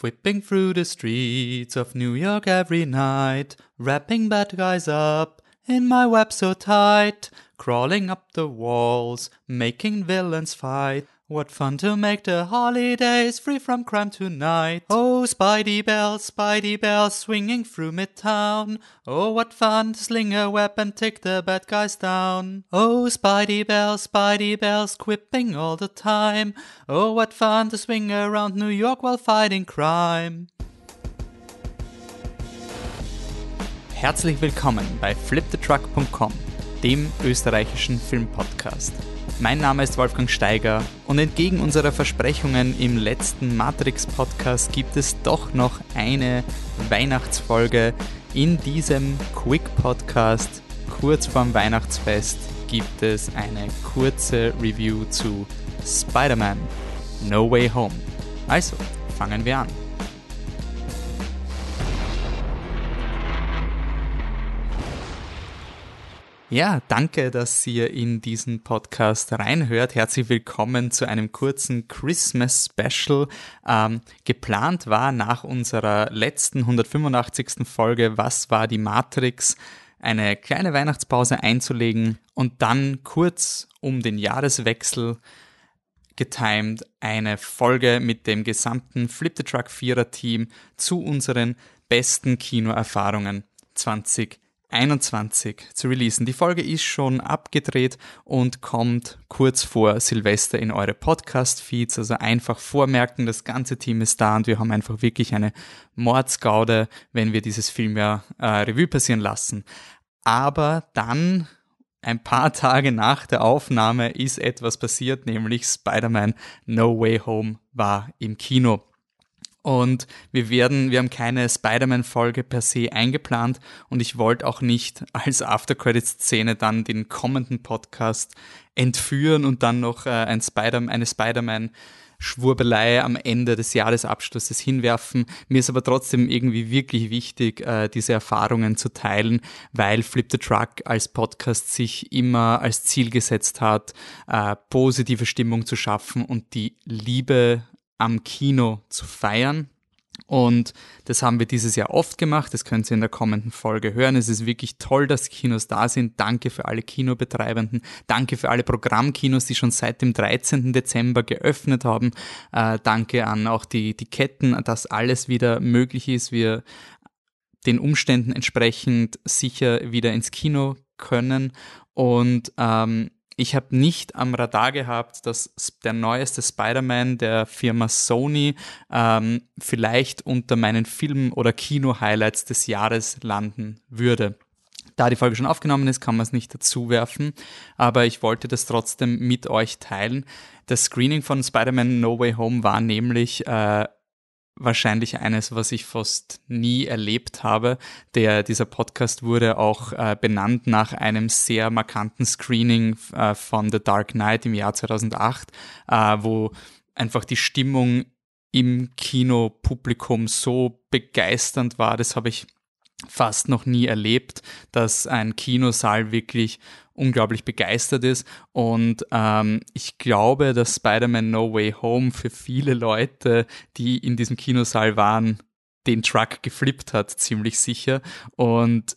Whipping through the streets of New York every night, wrapping bad guys up in my web so tight, crawling up the walls, making villains fight. What fun to make the holidays free from crime tonight. Oh, Spidey bells, Spidey bells, swinging through midtown. Oh, what fun to sling a web and take the bad guys down. Oh, Spidey bells, Spidey bells, quipping all the time. Oh, what fun to swing around New York while fighting crime. Herzlich willkommen bei flipthetruck.com, dem österreichischen Filmpodcast. Mein Name ist Wolfgang Steiger und entgegen unserer Versprechungen im letzten Matrix-Podcast gibt es doch noch eine Weihnachtsfolge. In diesem Quick-Podcast kurz vorm Weihnachtsfest gibt es eine kurze Review zu Spider-Man No Way Home. Also, fangen wir an. Ja, danke, dass ihr in diesen Podcast reinhört. Herzlich willkommen zu einem kurzen Christmas Special. Ähm, geplant war nach unserer letzten 185. Folge, was war die Matrix, eine kleine Weihnachtspause einzulegen und dann kurz um den Jahreswechsel getimed eine Folge mit dem gesamten Flip the Truck Vierer Team zu unseren besten Kinoerfahrungen 2020. 21 zu releasen. Die Folge ist schon abgedreht und kommt kurz vor Silvester in eure Podcast-Feeds. Also einfach vormerken, das ganze Team ist da und wir haben einfach wirklich eine Mordsgaude, wenn wir dieses Film ja äh, Revue passieren lassen. Aber dann ein paar Tage nach der Aufnahme ist etwas passiert, nämlich Spider-Man No Way Home war im Kino. Und wir werden, wir haben keine Spider-Man-Folge per se eingeplant und ich wollte auch nicht als After-Credit-Szene dann den kommenden Podcast entführen und dann noch äh, ein Spider eine Spider-Man Schwurbelei am Ende des Jahresabschlusses hinwerfen. Mir ist aber trotzdem irgendwie wirklich wichtig, äh, diese Erfahrungen zu teilen, weil Flip the Truck als Podcast sich immer als Ziel gesetzt hat, äh, positive Stimmung zu schaffen und die Liebe am Kino zu feiern. Und das haben wir dieses Jahr oft gemacht. Das könnt ihr in der kommenden Folge hören. Es ist wirklich toll, dass Kinos da sind. Danke für alle Kinobetreibenden. Danke für alle Programmkinos, die schon seit dem 13. Dezember geöffnet haben. Äh, danke an auch die, die Ketten, dass alles wieder möglich ist. Wir den Umständen entsprechend sicher wieder ins Kino können. Und ähm, ich habe nicht am Radar gehabt, dass der neueste Spider-Man der Firma Sony ähm, vielleicht unter meinen Film- oder Kino-Highlights des Jahres landen würde. Da die Folge schon aufgenommen ist, kann man es nicht dazu werfen, aber ich wollte das trotzdem mit euch teilen. Das Screening von Spider-Man No Way Home war nämlich äh, wahrscheinlich eines, was ich fast nie erlebt habe. Der, dieser Podcast wurde auch äh, benannt nach einem sehr markanten Screening äh, von The Dark Knight im Jahr 2008, äh, wo einfach die Stimmung im Kinopublikum so begeisternd war. Das habe ich fast noch nie erlebt, dass ein Kinosaal wirklich unglaublich begeistert ist. Und ähm, ich glaube, dass Spider-Man No Way Home für viele Leute, die in diesem Kinosaal waren, den Truck geflippt hat, ziemlich sicher. Und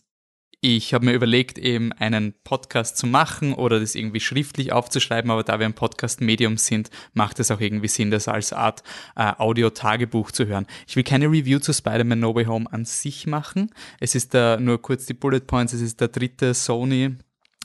ich habe mir überlegt, eben einen Podcast zu machen oder das irgendwie schriftlich aufzuschreiben, aber da wir ein Podcast-Medium sind, macht es auch irgendwie Sinn, das als Art äh, Audio-Tagebuch zu hören. Ich will keine Review zu Spider-Man No Way Home an sich machen. Es ist da nur kurz die Bullet Points, es ist der dritte Sony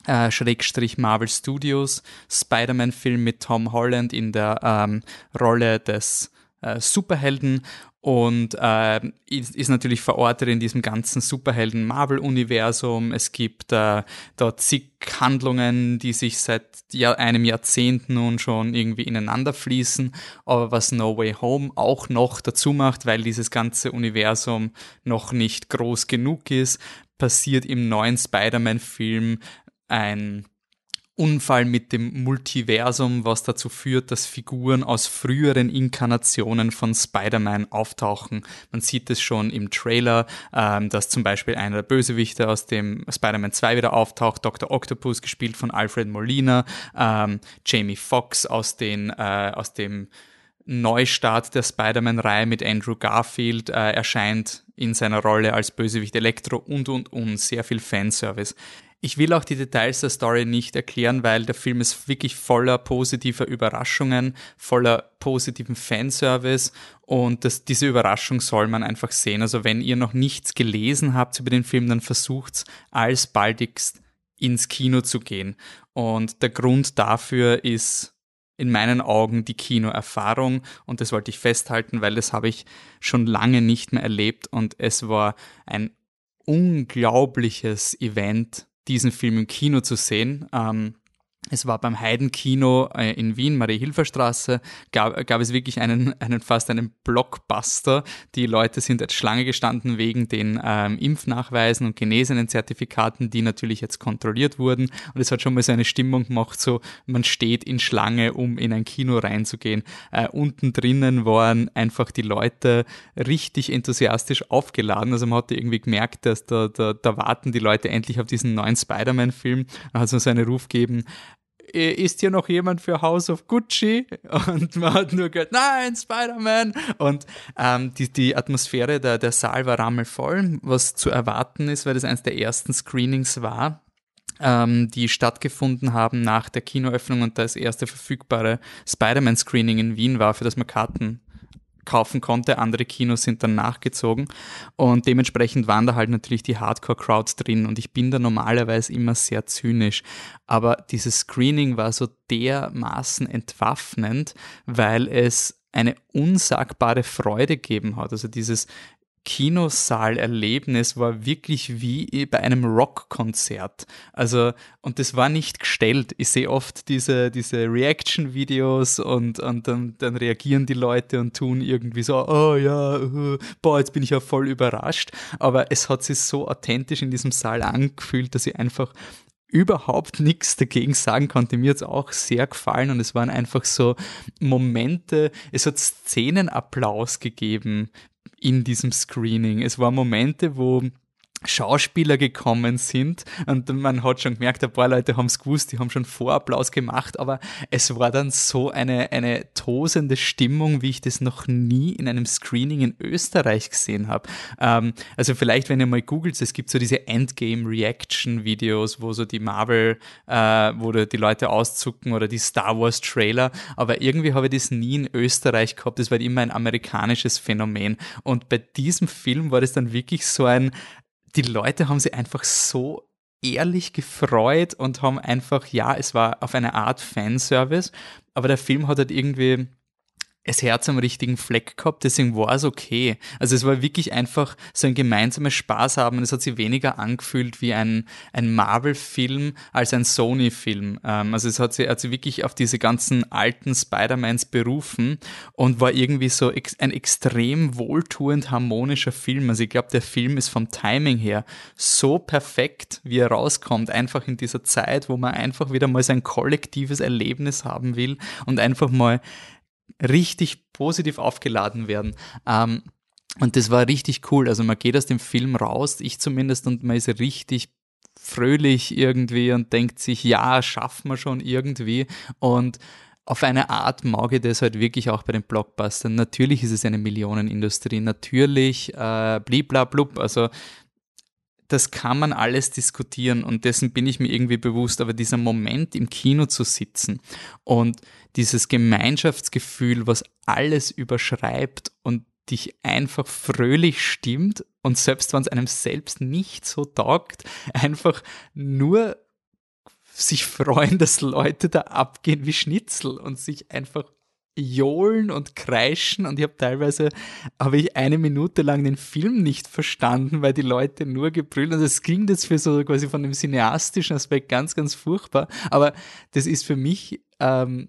äh, Schrägstrich Marvel Studios Spider-Man-Film mit Tom Holland in der ähm, Rolle des äh, Superhelden und äh, ist, ist, natürlich verortet in diesem ganzen Superhelden-Marvel-Universum. Es gibt äh, dort zig Handlungen, die sich seit Jahr, einem Jahrzehnt nun schon irgendwie ineinander fließen. Aber was No Way Home auch noch dazu macht, weil dieses ganze Universum noch nicht groß genug ist, passiert im neuen Spider-Man-Film ein Unfall mit dem Multiversum, was dazu führt, dass Figuren aus früheren Inkarnationen von Spider-Man auftauchen. Man sieht es schon im Trailer, ähm, dass zum Beispiel einer der Bösewichte aus dem Spider-Man 2 wieder auftaucht, Dr. Octopus, gespielt von Alfred Molina, ähm, Jamie Foxx aus, äh, aus dem Neustart der Spider-Man-Reihe mit Andrew Garfield äh, erscheint in seiner Rolle als Bösewicht Elektro und und und sehr viel Fanservice. Ich will auch die Details der Story nicht erklären, weil der Film ist wirklich voller positiver Überraschungen, voller positiven Fanservice und das, diese Überraschung soll man einfach sehen. Also wenn ihr noch nichts gelesen habt über den Film, dann versucht's alsbaldigst ins Kino zu gehen. Und der Grund dafür ist in meinen Augen die Kinoerfahrung und das wollte ich festhalten, weil das habe ich schon lange nicht mehr erlebt und es war ein unglaubliches Event, diesen Film im Kino zu sehen. Ähm, es war beim Heidenkino äh, in Wien, Marie-Hilfer-Straße, gab, gab es wirklich einen, einen fast einen Blockbuster. Die Leute sind als Schlange gestanden wegen den ähm, Impfnachweisen und genesenen Zertifikaten, die natürlich jetzt kontrolliert wurden. Und es hat schon mal so eine Stimmung gemacht, so man steht in Schlange, um in ein Kino reinzugehen. Äh, unten drinnen waren einfach die Leute richtig enthusiastisch aufgeladen. Also man hatte irgendwie gemerkt, dass da, da, da warten die Leute endlich auf diesen neuen Spider-Man-Film. Da hat es so einen Ruf gegeben, äh, ist hier noch jemand für House of Gucci? Und man hat nur gehört, nein, Spider-Man! Und ähm, die, die Atmosphäre, der, der Saal war rammelvoll, was zu erwarten ist, weil das eines der ersten Screenings war ähm, die stattgefunden haben nach der Kinoöffnung und das erste verfügbare Spider-Man-Screening in Wien war, für das man Karten kaufen konnte. Andere Kinos sind dann nachgezogen und dementsprechend waren da halt natürlich die Hardcore-Crowds drin und ich bin da normalerweise immer sehr zynisch. Aber dieses Screening war so dermaßen entwaffnend, weil es eine unsagbare Freude gegeben hat. Also dieses Kinosaalerlebnis war wirklich wie bei einem Rockkonzert. Also, und das war nicht gestellt. Ich sehe oft diese, diese Reaction-Videos und, und dann, dann reagieren die Leute und tun irgendwie so, oh ja, uh, boah, jetzt bin ich ja voll überrascht. Aber es hat sich so authentisch in diesem Saal angefühlt, dass ich einfach überhaupt nichts dagegen sagen konnte. Mir hat es auch sehr gefallen und es waren einfach so Momente, es hat Szenenapplaus gegeben in diesem Screening. Es waren Momente, wo Schauspieler gekommen sind. Und man hat schon gemerkt, ein paar Leute haben es gewusst, die haben schon Vorapplaus gemacht, aber es war dann so eine, eine tosende Stimmung, wie ich das noch nie in einem Screening in Österreich gesehen habe. Ähm, also vielleicht, wenn ihr mal googelt, es gibt so diese Endgame-Reaction-Videos, wo so die Marvel, äh, wo die Leute auszucken oder die Star Wars-Trailer, aber irgendwie habe ich das nie in Österreich gehabt, das war immer ein amerikanisches Phänomen. Und bei diesem Film war das dann wirklich so ein die Leute haben sich einfach so ehrlich gefreut und haben einfach, ja, es war auf eine Art Fanservice, aber der Film hat halt irgendwie das Herz am richtigen Fleck gehabt, deswegen war es okay. Also es war wirklich einfach so ein gemeinsames Spaß haben. Es hat sich weniger angefühlt wie ein, ein Marvel-Film als ein Sony-Film. Ähm, also es hat sich, hat sich wirklich auf diese ganzen alten Spider-Mans berufen und war irgendwie so ein extrem wohltuend harmonischer Film. Also ich glaube, der Film ist vom Timing her so perfekt, wie er rauskommt, einfach in dieser Zeit, wo man einfach wieder mal sein kollektives Erlebnis haben will und einfach mal richtig positiv aufgeladen werden. Ähm, und das war richtig cool. Also man geht aus dem Film raus, ich zumindest, und man ist richtig fröhlich irgendwie und denkt sich, ja, schaffen wir schon irgendwie. Und auf eine Art mag ich das halt wirklich auch bei den Blockbustern. Natürlich ist es eine Millionenindustrie, natürlich äh, bliblablub, also das kann man alles diskutieren und dessen bin ich mir irgendwie bewusst, aber dieser Moment im Kino zu sitzen und dieses Gemeinschaftsgefühl, was alles überschreibt und dich einfach fröhlich stimmt und selbst wenn es einem selbst nicht so taugt, einfach nur sich freuen, dass Leute da abgehen wie Schnitzel und sich einfach johlen und kreischen und ich habe teilweise habe ich eine Minute lang den Film nicht verstanden, weil die Leute nur gebrüllt und es ging das für so quasi von dem cineastischen Aspekt ganz, ganz furchtbar. Aber das ist für mich ähm,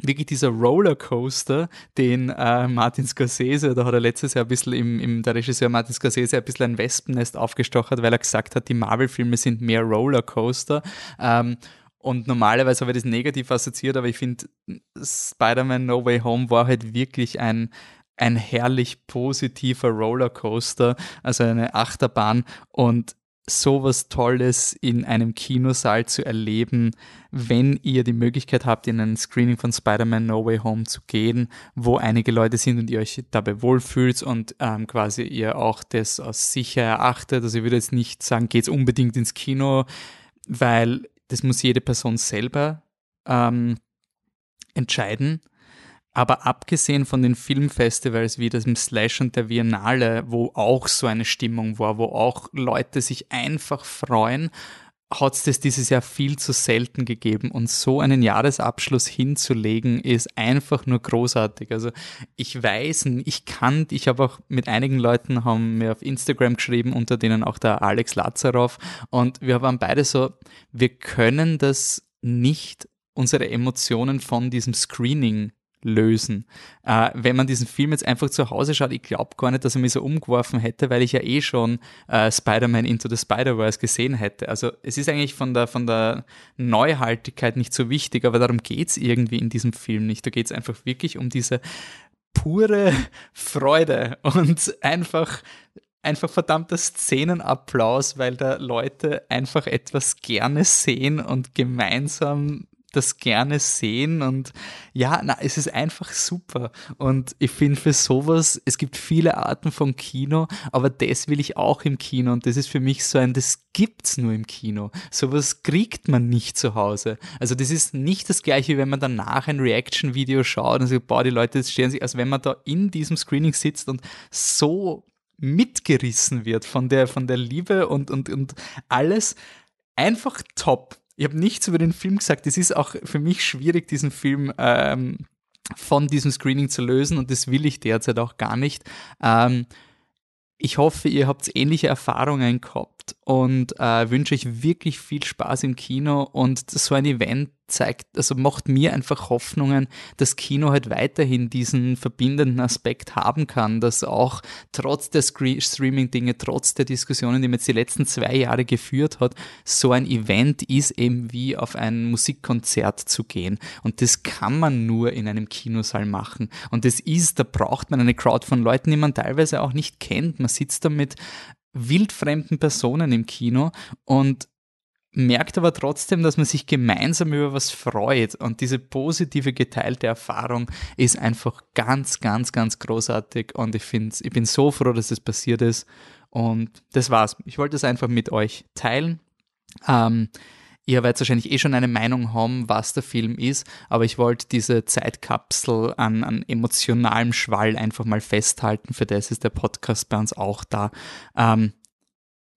wirklich dieser Rollercoaster, den äh, Martin Scorsese, da hat er letztes Jahr ein bisschen im, im der Regisseur Martin Scorsese ein bisschen ein Wespennest aufgestochert, weil er gesagt hat, die Marvel-Filme sind mehr Rollercoaster. Ähm, und normalerweise habe ich das negativ assoziiert, aber ich finde, Spider-Man No Way Home war halt wirklich ein, ein herrlich positiver Rollercoaster, also eine Achterbahn. Und sowas Tolles in einem Kinosaal zu erleben, wenn ihr die Möglichkeit habt, in ein Screening von Spider-Man No Way Home zu gehen, wo einige Leute sind und ihr euch dabei wohlfühlt und ähm, quasi ihr auch das als sicher erachtet. Also ich würde jetzt nicht sagen, geht's unbedingt ins Kino, weil das muss jede Person selber ähm, entscheiden. Aber abgesehen von den Filmfestivals wie dem Slash und der Biennale, wo auch so eine Stimmung war, wo auch Leute sich einfach freuen, hat es das dieses Jahr viel zu selten gegeben. Und so einen Jahresabschluss hinzulegen, ist einfach nur großartig. Also ich weiß, ich kann, ich habe auch mit einigen Leuten haben mir auf Instagram geschrieben, unter denen auch der Alex Lazarov. Und wir waren beide so, wir können das nicht, unsere Emotionen von diesem Screening lösen. Äh, wenn man diesen Film jetzt einfach zu Hause schaut, ich glaube gar nicht, dass er mich so umgeworfen hätte, weil ich ja eh schon äh, Spider-Man Into the Spider-Verse gesehen hätte. Also es ist eigentlich von der, von der Neuhaltigkeit nicht so wichtig, aber darum geht's irgendwie in diesem Film nicht. Da geht's einfach wirklich um diese pure Freude und einfach einfach verdammter Szenenapplaus, weil da Leute einfach etwas gerne sehen und gemeinsam das gerne sehen und ja, na, es ist einfach super und ich finde für sowas, es gibt viele Arten von Kino, aber das will ich auch im Kino und das ist für mich so ein, das gibt's nur im Kino. Sowas kriegt man nicht zu Hause. Also das ist nicht das gleiche, wenn man danach ein Reaction-Video schaut und sagt, boah, die Leute stehen sich, als wenn man da in diesem Screening sitzt und so mitgerissen wird von der, von der Liebe und, und, und alles einfach top. Ich habe nichts über den Film gesagt. Es ist auch für mich schwierig, diesen Film ähm, von diesem Screening zu lösen und das will ich derzeit auch gar nicht. Ähm, ich hoffe, ihr habt ähnliche Erfahrungen gehabt und äh, wünsche euch wirklich viel Spaß im Kino und so ein Event zeigt, also macht mir einfach Hoffnungen, dass Kino halt weiterhin diesen verbindenden Aspekt haben kann, dass auch trotz der Streaming-Dinge, trotz der Diskussionen, die man jetzt die letzten zwei Jahre geführt hat, so ein Event ist eben wie auf ein Musikkonzert zu gehen. Und das kann man nur in einem Kinosaal machen. Und das ist, da braucht man eine Crowd von Leuten, die man teilweise auch nicht kennt. Man sitzt da mit wildfremden Personen im Kino und merkt aber trotzdem, dass man sich gemeinsam über was freut und diese positive geteilte Erfahrung ist einfach ganz, ganz, ganz großartig und ich finde, ich bin so froh, dass es das passiert ist und das war's. Ich wollte es einfach mit euch teilen. Ähm, Ihr werdet wahrscheinlich eh schon eine Meinung haben, was der Film ist, aber ich wollte diese Zeitkapsel an, an emotionalem Schwall einfach mal festhalten. Für das ist der Podcast bei uns auch da. Ähm,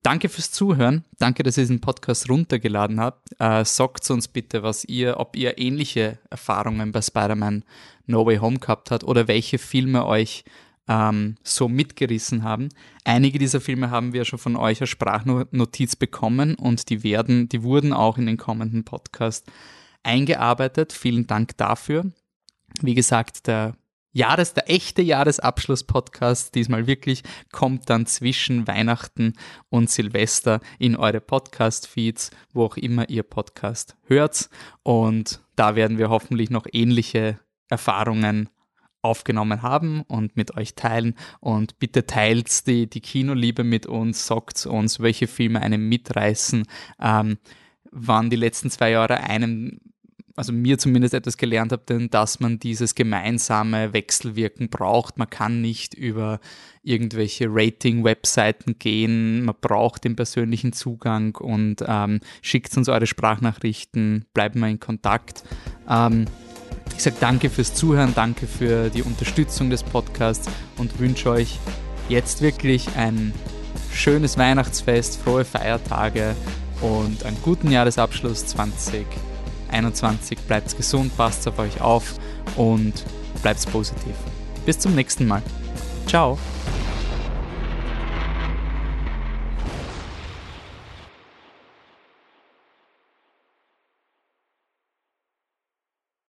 Danke fürs Zuhören. Danke, dass ihr diesen Podcast runtergeladen habt. Äh, sagt uns bitte, was ihr, ob ihr ähnliche Erfahrungen bei Spider-Man No Way Home gehabt habt oder welche Filme euch ähm, so mitgerissen haben. Einige dieser Filme haben wir schon von euch als Sprachnotiz bekommen und die werden, die wurden auch in den kommenden Podcast eingearbeitet. Vielen Dank dafür. Wie gesagt, der Jahres, der echte Jahresabschluss-Podcast, diesmal wirklich, kommt dann zwischen Weihnachten und Silvester in eure Podcast-Feeds, wo auch immer ihr Podcast hört. Und da werden wir hoffentlich noch ähnliche Erfahrungen aufgenommen haben und mit euch teilen. Und bitte teilt die, die Kinoliebe mit uns, sagt uns, welche Filme einen mitreißen. Ähm, wann die letzten zwei Jahre einem also mir zumindest etwas gelernt habe, denn dass man dieses gemeinsame Wechselwirken braucht. Man kann nicht über irgendwelche Rating-Webseiten gehen. Man braucht den persönlichen Zugang und ähm, schickt uns eure Sprachnachrichten, bleiben wir in Kontakt. Ähm, ich sage danke fürs Zuhören, danke für die Unterstützung des Podcasts und wünsche euch jetzt wirklich ein schönes Weihnachtsfest, frohe Feiertage und einen guten Jahresabschluss 2020. 21. Bleibt gesund, passt auf euch auf und bleibt positiv. Bis zum nächsten Mal. Ciao.